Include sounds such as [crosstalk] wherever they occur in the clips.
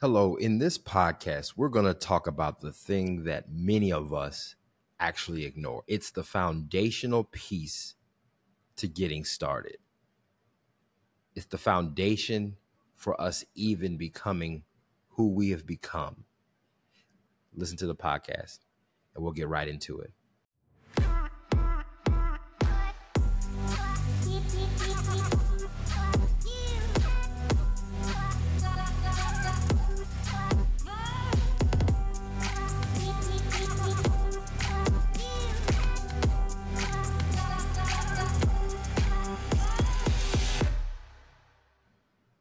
Hello, in this podcast, we're going to talk about the thing that many of us actually ignore. It's the foundational piece to getting started. It's the foundation for us even becoming who we have become. Listen to the podcast and we'll get right into it.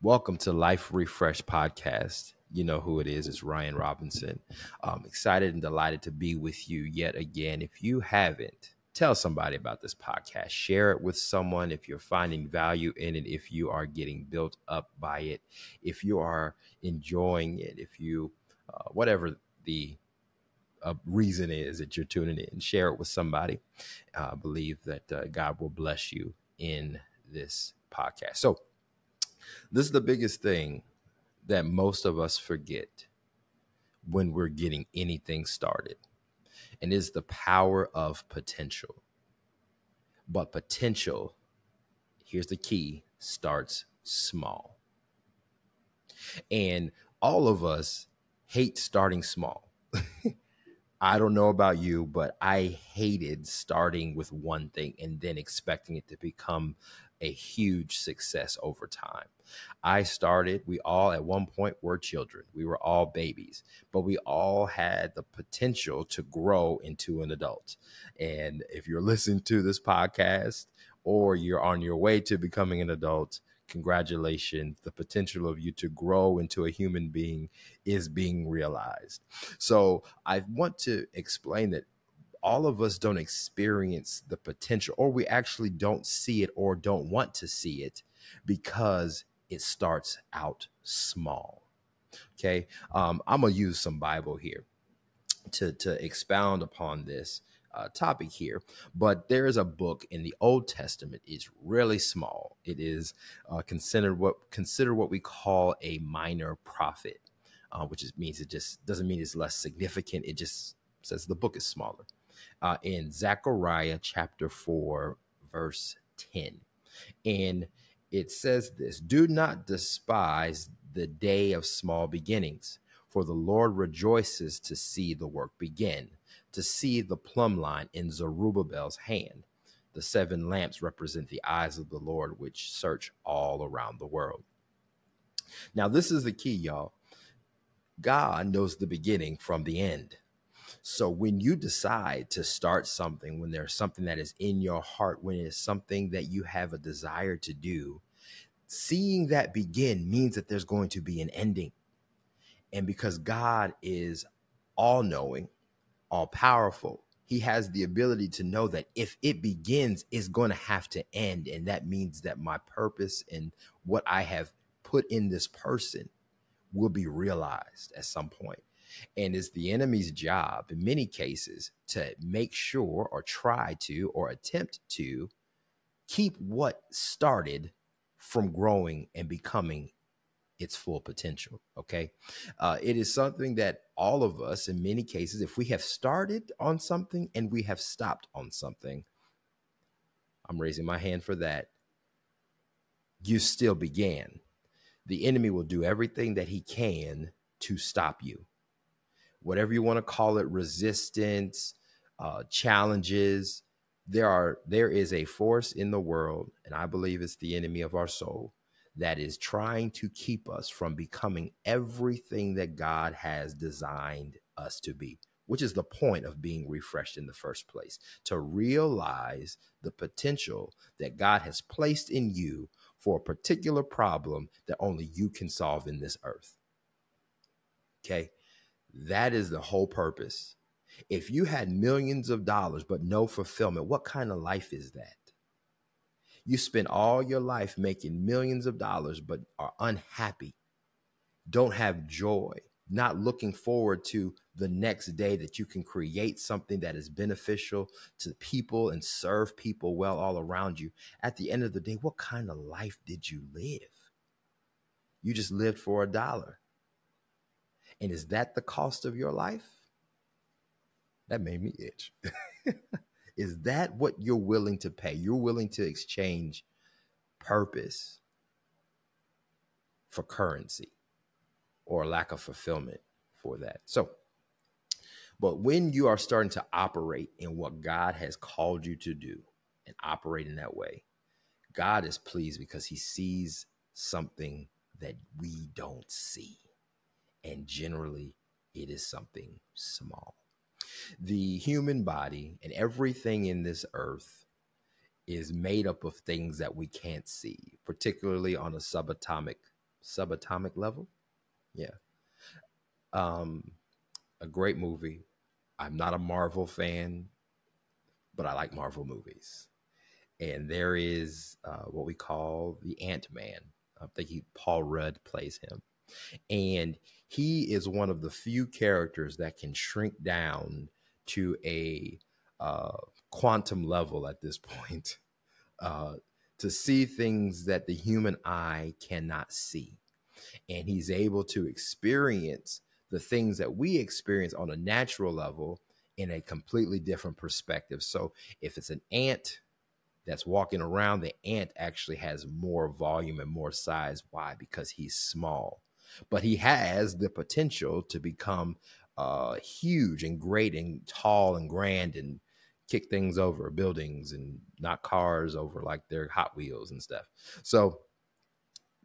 Welcome to Life Refresh Podcast. You know who it is. It's Ryan Robinson. I'm excited and delighted to be with you yet again. If you haven't, tell somebody about this podcast. Share it with someone if you're finding value in it, if you are getting built up by it, if you are enjoying it, if you, uh, whatever the uh, reason is that you're tuning in, share it with somebody. Uh, I believe that uh, God will bless you in this podcast. So, this is the biggest thing that most of us forget when we're getting anything started, and is the power of potential. But potential, here's the key, starts small. And all of us hate starting small. [laughs] I don't know about you, but I hated starting with one thing and then expecting it to become a huge success over time. I started, we all at one point were children. We were all babies, but we all had the potential to grow into an adult. And if you're listening to this podcast or you're on your way to becoming an adult, congratulations. The potential of you to grow into a human being is being realized. So I want to explain that all of us don't experience the potential, or we actually don't see it or don't want to see it because it starts out small. Okay. Um, I'm to use some Bible here to, to expound upon this uh, topic here, but there is a book in the Old Testament. It's really small. It is uh, considered what consider what we call a minor prophet, uh, which is, means it just doesn't mean it's less significant. It just says the book is smaller uh, in Zechariah chapter 4, verse 10. And it says this Do not despise the day of small beginnings, for the Lord rejoices to see the work begin, to see the plumb line in Zerubbabel's hand. The seven lamps represent the eyes of the Lord, which search all around the world. Now, this is the key, y'all. God knows the beginning from the end. So when you decide to start something, when there's something that is in your heart, when it's something that you have a desire to do, seeing that begin means that there's going to be an ending. And because God is all knowing, all powerful, he has the ability to know that if it begins, it's going to have to end. And that means that my purpose and what I have put in this person will be realized at some point. And it's the enemy's job in many cases to make sure or try to or attempt to keep what started from growing and becoming its full potential. Okay. Uh, it is something that all of us, in many cases, if we have started on something and we have stopped on something, I'm raising my hand for that. You still began. The enemy will do everything that he can to stop you whatever you want to call it, resistance, uh, challenges. There are there is a force in the world, and I believe it's the enemy of our soul that is trying to keep us from becoming everything that God has designed us to be, which is the point of being refreshed in the first place, to realize the potential that God has placed in you for a particular problem that only you can solve in this earth. Okay. That is the whole purpose. If you had millions of dollars but no fulfillment, what kind of life is that? You spend all your life making millions of dollars but are unhappy, don't have joy, not looking forward to the next day that you can create something that is beneficial to people and serve people well all around you. At the end of the day, what kind of life did you live? You just lived for a dollar. And is that the cost of your life? That made me itch. [laughs] is that what you're willing to pay? You're willing to exchange purpose for currency or lack of fulfillment for that. So, but when you are starting to operate in what God has called you to do and operate in that way, God is pleased because he sees something that we don't see. And generally, it is something small. The human body and everything in this earth is made up of things that we can't see, particularly on a subatomic subatomic level. Yeah. Um a great movie. I'm not a Marvel fan, but I like Marvel movies. And there is uh, what we call the Ant Man. I think he, Paul Rudd plays him. And he is one of the few characters that can shrink down to a uh, quantum level at this [laughs] point uh, to see things that the human eye cannot see. And he's able to experience the things that we experience on a natural level in a completely different perspective. So if it's an ant that's walking around, the ant actually has more volume and more size. Why? Because he's small. But he has the potential to become uh, huge and great and tall and grand and kick things over buildings and knock cars over like they're Hot Wheels and stuff. So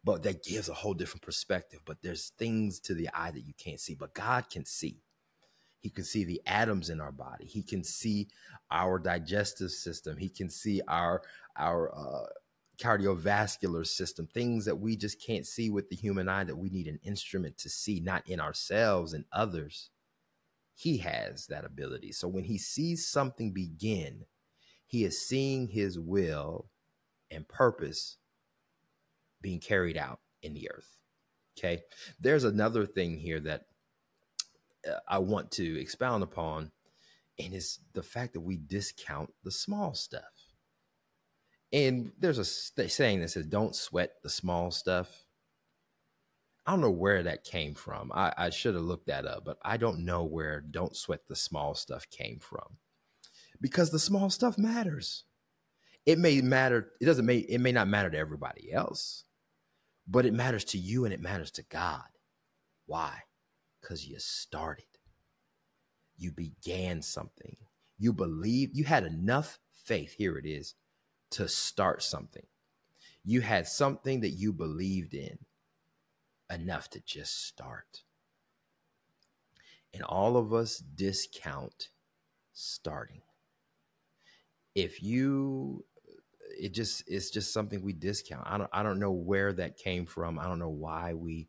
but that gives a whole different perspective. But there's things to the eye that you can't see, but God can see. He can see the atoms in our body. He can see our digestive system. He can see our our uh, cardiovascular system. Things that we just can't see with the human eye that we need an instrument to see, not in ourselves and others. He has that ability. So when he sees something begin, he is seeing his will and purpose being carried out in the earth. Okay. There's another thing here that uh, I want to expound upon, and it's the fact that we discount the small stuff. And there's a saying that says, don't sweat the small stuff. I don't know where that came from. I, I should have looked that up, but I don't know where don't sweat the small stuff came from. Because the small stuff matters. It may matter, it doesn't may it may not matter to everybody else but it matters to you and it matters to God. Why? Because you started. You began something. You believed, you had enough faith, here it is, to start something. You had something that you believed in enough to just start. And all of us discount starting. If you it just it's just something we discount. I don't I don't know where that came from. I don't know why we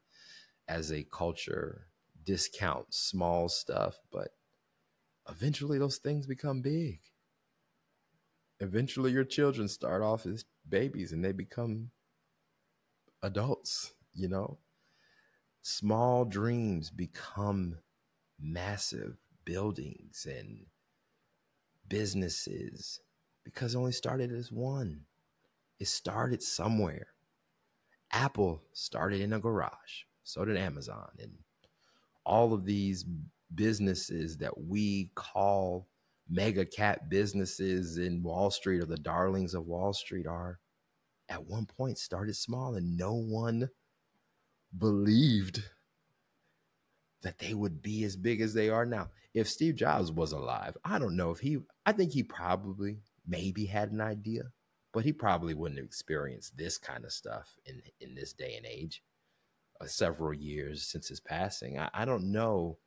as a culture discount small stuff, but eventually those things become big. Eventually your children start off as babies and they become adults, you know. Small dreams become massive buildings and businesses because it only started as one. It started somewhere. Apple started in a garage, so did Amazon, and all of these businesses that we call mega cap businesses in Wall Street or the darlings of Wall Street are at one point started small and no one believed that they would be as big as they are now. If Steve Jobs was alive, I don't know if he, I think he probably maybe had an idea, but he probably wouldn't have experienced this kind of stuff in in this day and age. Uh, several years since his passing, I, I don't know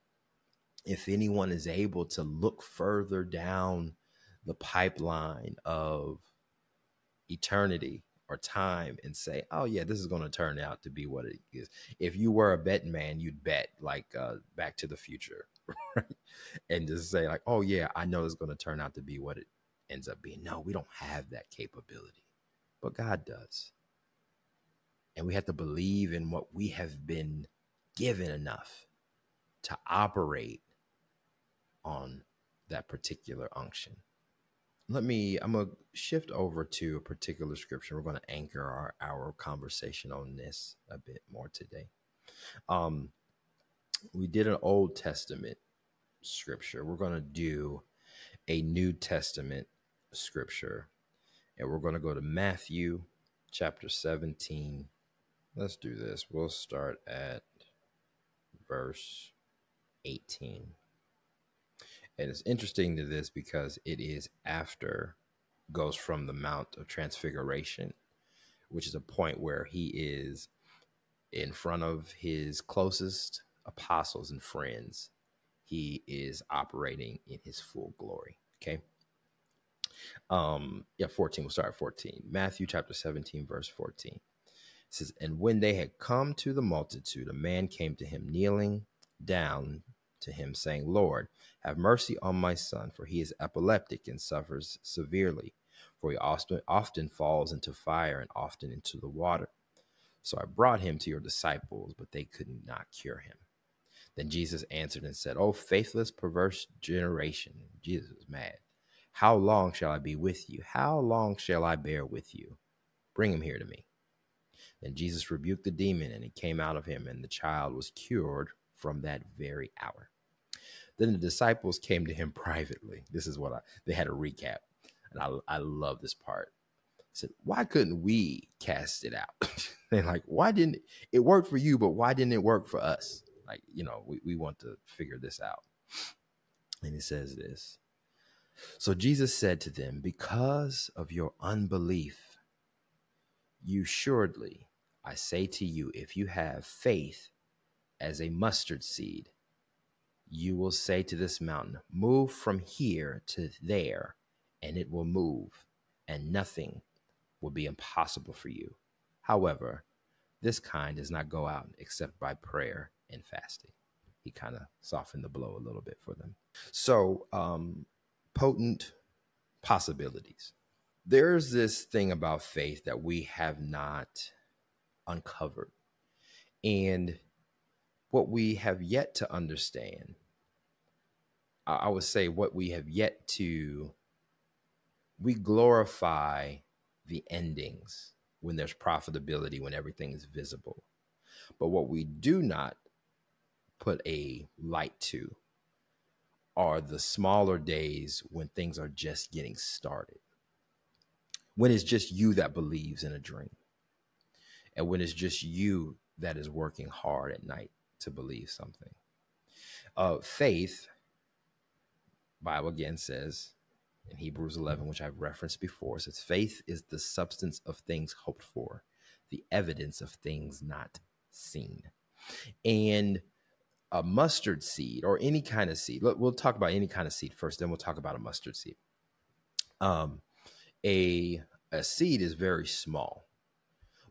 if anyone is able to look further down the pipeline of eternity or time and say, "Oh yeah, this is going to turn out to be what it is." If you were a betting man, you'd bet like uh, Back to the Future, [laughs] and just say like, "Oh yeah, I know it's going to turn out to be what it ends up being. No, we don't have that capability, but God does. And we have to believe in what we have been given enough to operate on that particular unction. Let me, I'm going to shift over to a particular scripture. We're going to anchor our, our conversation on this a bit more today. Um, we did an Old Testament scripture. We're going to do a New Testament scripture. And we're going to go to Matthew chapter 17. Let's do this. We'll start at verse 18. And it's interesting to this because it is after goes from the Mount of Transfiguration, which is a point where he is in front of his closest apostles and friends. He is operating in his full glory. Okay. Um, yeah, 14. We'll start at 14. Matthew chapter 17, verse 14. It says, And when they had come to the multitude, a man came to him kneeling down to him, saying, Lord, have mercy on my son, for he is epileptic and suffers severely. For he often, often falls into fire and often into the water. So I brought him to your disciples, but they could not cure him. Then Jesus answered and said, Oh, faithless, perverse generation. Jesus was mad. How long shall I be with you? How long shall I bear with you? Bring him here to me. Then Jesus rebuked the demon, and it came out of him, and the child was cured from that very hour. Then the disciples came to him privately. This is what I, they had a recap. And I, I love this part. said, why couldn't we cast it out? [laughs] They're like, why didn't it, it work for you, but why didn't it work for us? Like, you know, we, we want to figure this out. And he says this. So Jesus said to them, Because of your unbelief, you surely, I say to you, if you have faith as a mustard seed, you will say to this mountain, Move from here to there, and it will move, and nothing will be impossible for you. However, this kind does not go out except by prayer and fasting. He kind of softened the blow a little bit for them. So, um, potent possibilities. There's this thing about faith that we have not uncovered. And what we have yet to understand, I would say, what we have yet to, we glorify the endings when there's profitability, when everything is visible. But what we do not put a light to are the smaller days when things are just getting started. When it's just you that believes in a dream. And when it's just you that is working hard at night to believe something. Uh, faith, Bible again says in Hebrews 11, which I've referenced before, says faith is the substance of things hoped for, the evidence of things not seen. And a mustard seed or any kind of seed. We'll talk about any kind of seed first, then we'll talk about a mustard seed. Um, a a seed is very small,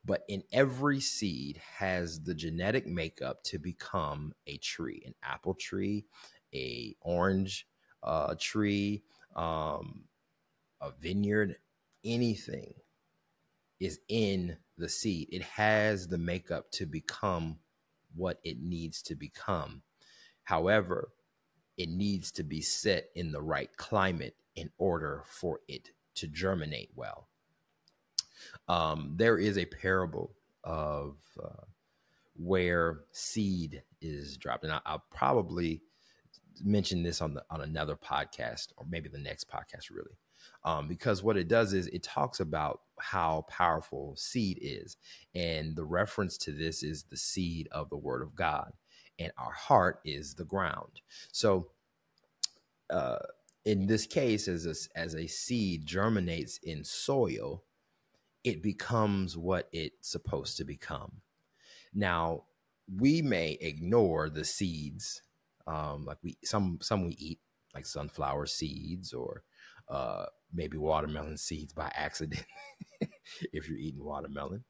but in every seed has the genetic makeup to become a tree, an apple tree, a orange uh, tree, um, a vineyard, anything is in the seed. It has the makeup to become what it needs to become. However, it needs to be set in the right climate in order for it to germinate well. Um, there is a parable of uh, where seed is dropped, and I, will probably mention this on the on another podcast or maybe the next podcast, really um, because what it does is it talks about how powerful seed is. And the reference to this is the seed of the word of God, and our heart is the ground. So, uh, in this case, as a, as a seed germinates in soil, it becomes what it's supposed to become. Now, we may ignore the seeds, um, like we some some we eat, like sunflower seeds or uh, maybe watermelon seeds by accident [laughs] if you're eating watermelon.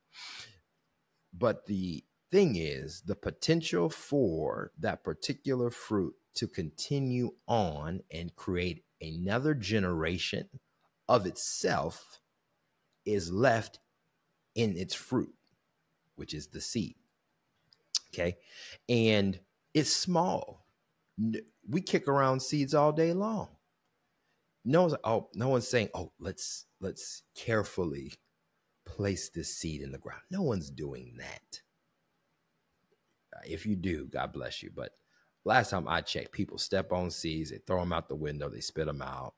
But the thing is, the potential for that particular fruit to continue on and create another generation of itself is left in its fruit, which is the seed. Okay. And it's small. We kick around seeds all day long no one's oh no one's saying oh let's let's carefully place this seed in the ground no one's doing that if you do god bless you but last time I checked, people step on seeds, they throw them out the window, they spit them out.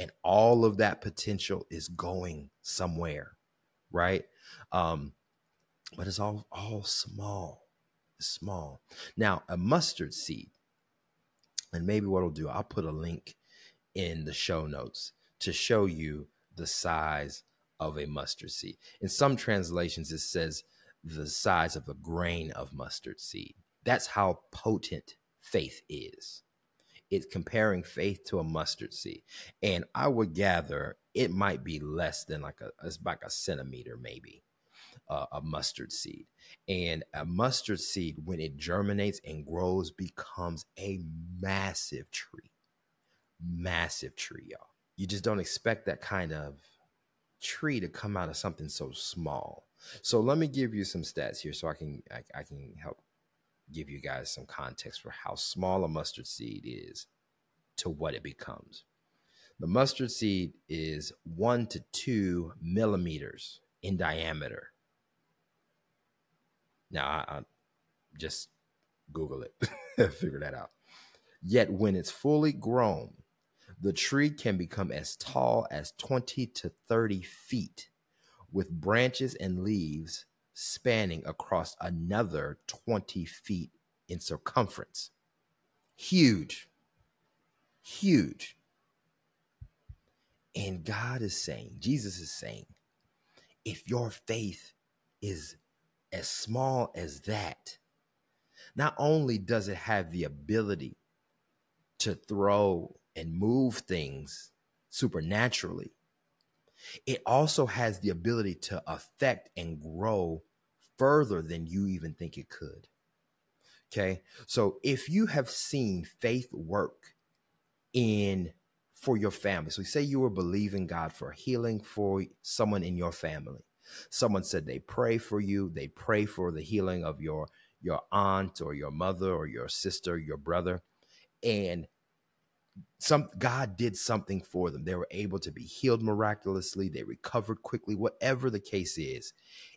And all of that potential is going somewhere, right? Um, but it's all all small. It's small. Now, a mustard seed, and maybe what I'll do, I'll put a link in the show notes to show you the size of a mustard seed. In some translations, it says the size of a grain of mustard seed. That's how potent faith is. It's comparing faith to a mustard seed. And I would gather it might be less than like a, it's like a centimeter, maybe, uh, a mustard seed. And a mustard seed, when it germinates and grows, becomes a massive tree. Massive tree, y'all. You just don't expect that kind of tree to come out of something so small. So let me give you some stats here so I can I, I can help give you guys some context for how small a mustard seed is to what it becomes. The mustard seed is one to two millimeters in diameter. Now, I, I just Google it, [laughs] figure that out. Yet, when it's fully grown, the tree can become as tall as 20 to 30 feet with branches and leaves spanning across another 20 feet in circumference. Huge. Huge. And God is saying, Jesus is saying, if your faith is as small as that, not only does it have the ability to throw and move things supernaturally, it also has the ability to affect and grow further than you even think it could. Okay. So if you have seen faith work in for your family, so say you were believing God for healing for someone in your family. Someone said they pray for you, they pray for the healing of your your aunt or your mother or your sister, your brother, and some God did something for them. They were able to be healed miraculously, they recovered quickly, whatever the case is.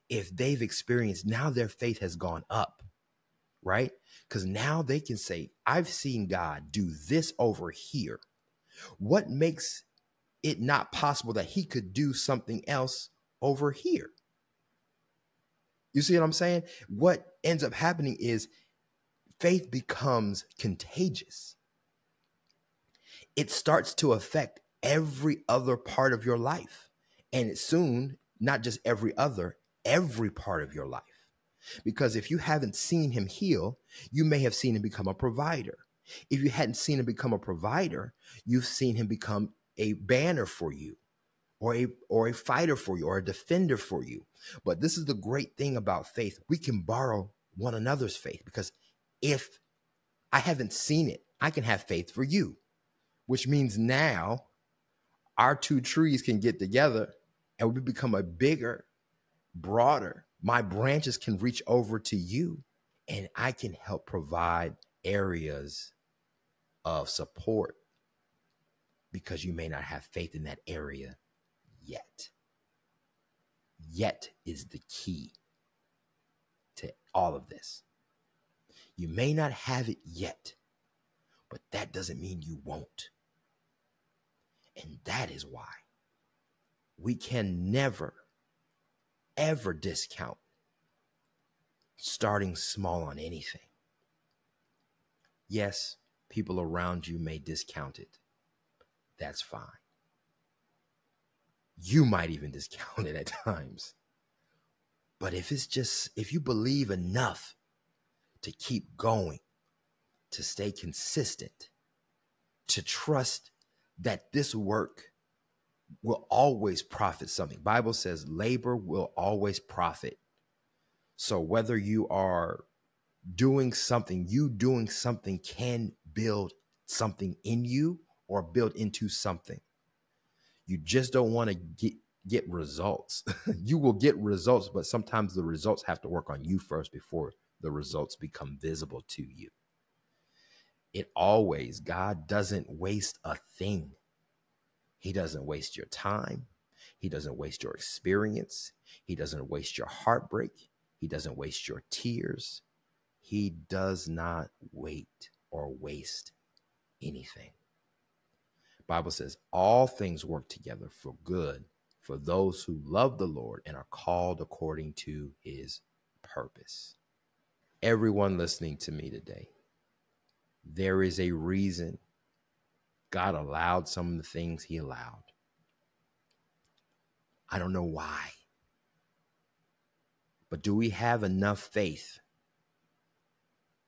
If they've experienced now their faith has gone up, right? Because now they can say, I've seen God do this over here. What makes it not possible that he could do something else over here? You see what I'm saying? What ends up happening is faith becomes contagious it starts to affect every other part of your life. And soon, not just every other, every part of your life. Because if you haven't seen him heal, you may have seen him become a provider. If you hadn't seen him become a provider, you've seen him become a banner for you or a or a fighter for you or a defender for you. But this is the great thing about faith. We can borrow one another's faith because if I haven't seen it, I can have faith for you which means now our two trees can get together and we become a bigger, broader. My branches can reach over to you and I can help provide areas of support because you may not have faith in that area yet. Yet is the key to all of this. You may not have it yet, but that doesn't mean you won't. And that is why we can never, ever discount starting small on anything. Yes, people around you may discount it. That's fine. You might even discount it at times. But if it's just, if you believe enough to keep going, to stay consistent, to trust that this work will always profit something. Bible says labor will always profit. So whether you are doing something, you doing something can build something in you or build into something. You just don't want to get get results. [laughs] you will get results, but sometimes the results have to work on you first before the results become visible to you. It always, God doesn't waste a thing. He doesn't waste your time. He doesn't waste your experience. He doesn't waste your heartbreak. He doesn't waste your tears. He does not wait or waste anything. Bible says all things work together for good for those who love the Lord and are called according to his purpose. Everyone listening to me today, there is a reason God allowed some of the things he allowed. I don't know why. But do we have enough faith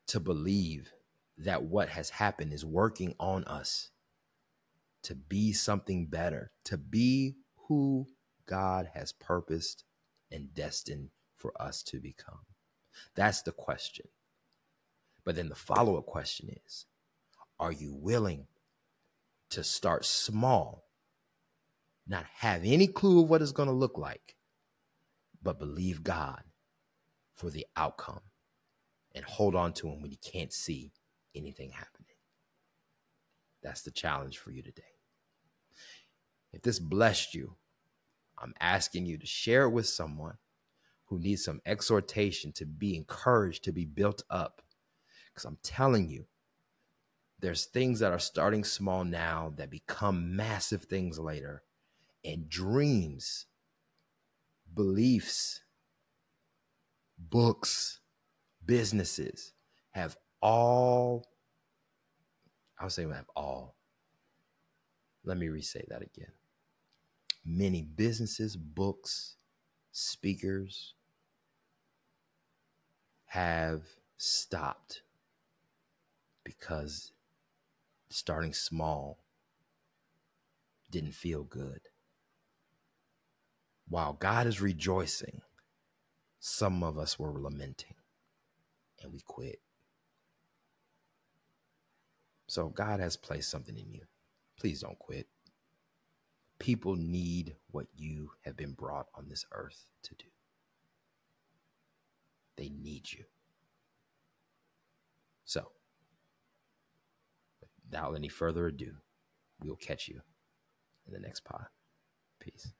to believe that what has happened is working on us to be something better, to be who God has purposed and destined for us to become? That's the question. But then the follow up question is Are you willing to start small, not have any clue of what it's going to look like, but believe God for the outcome and hold on to Him when you can't see anything happening? That's the challenge for you today. If this blessed you, I'm asking you to share it with someone who needs some exhortation to be encouraged, to be built up. Because I'm telling you, there's things that are starting small now that become massive things later, and dreams, beliefs, books, businesses have all, I was saying have all. Let me resay that again many businesses, books, speakers have stopped because starting small didn't feel good. While God is rejoicing, some of us were lamenting and we quit. So God has placed something in you. Please don't quit. People need what you have been brought on this earth to do. They need you. So, without any further ado, we'll catch you in the next pod. Peace.